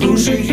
слушай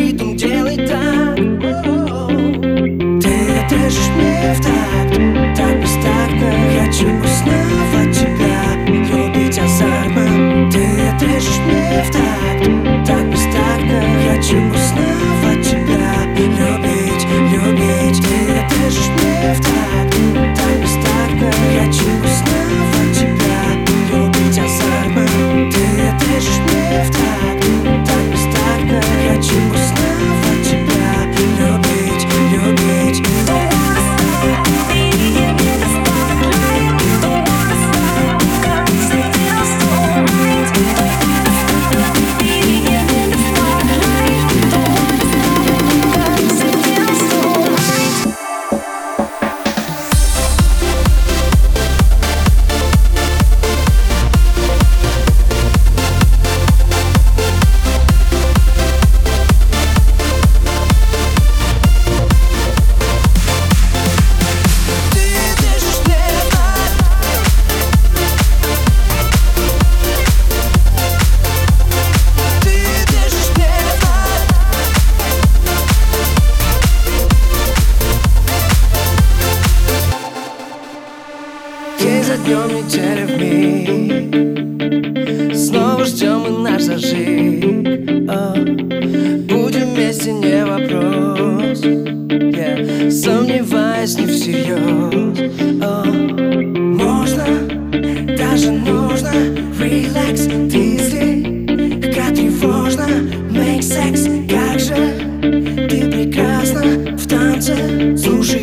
за днем и в миг. Снова ждем и наш зажиг. О, Будем вместе, не вопрос. Yeah. Сомневаясь не всерьез. О, Можно, даже нужно. Релакс, ты зли, как тревожно. Make sex, как же Ты прекрасна в танце, слушай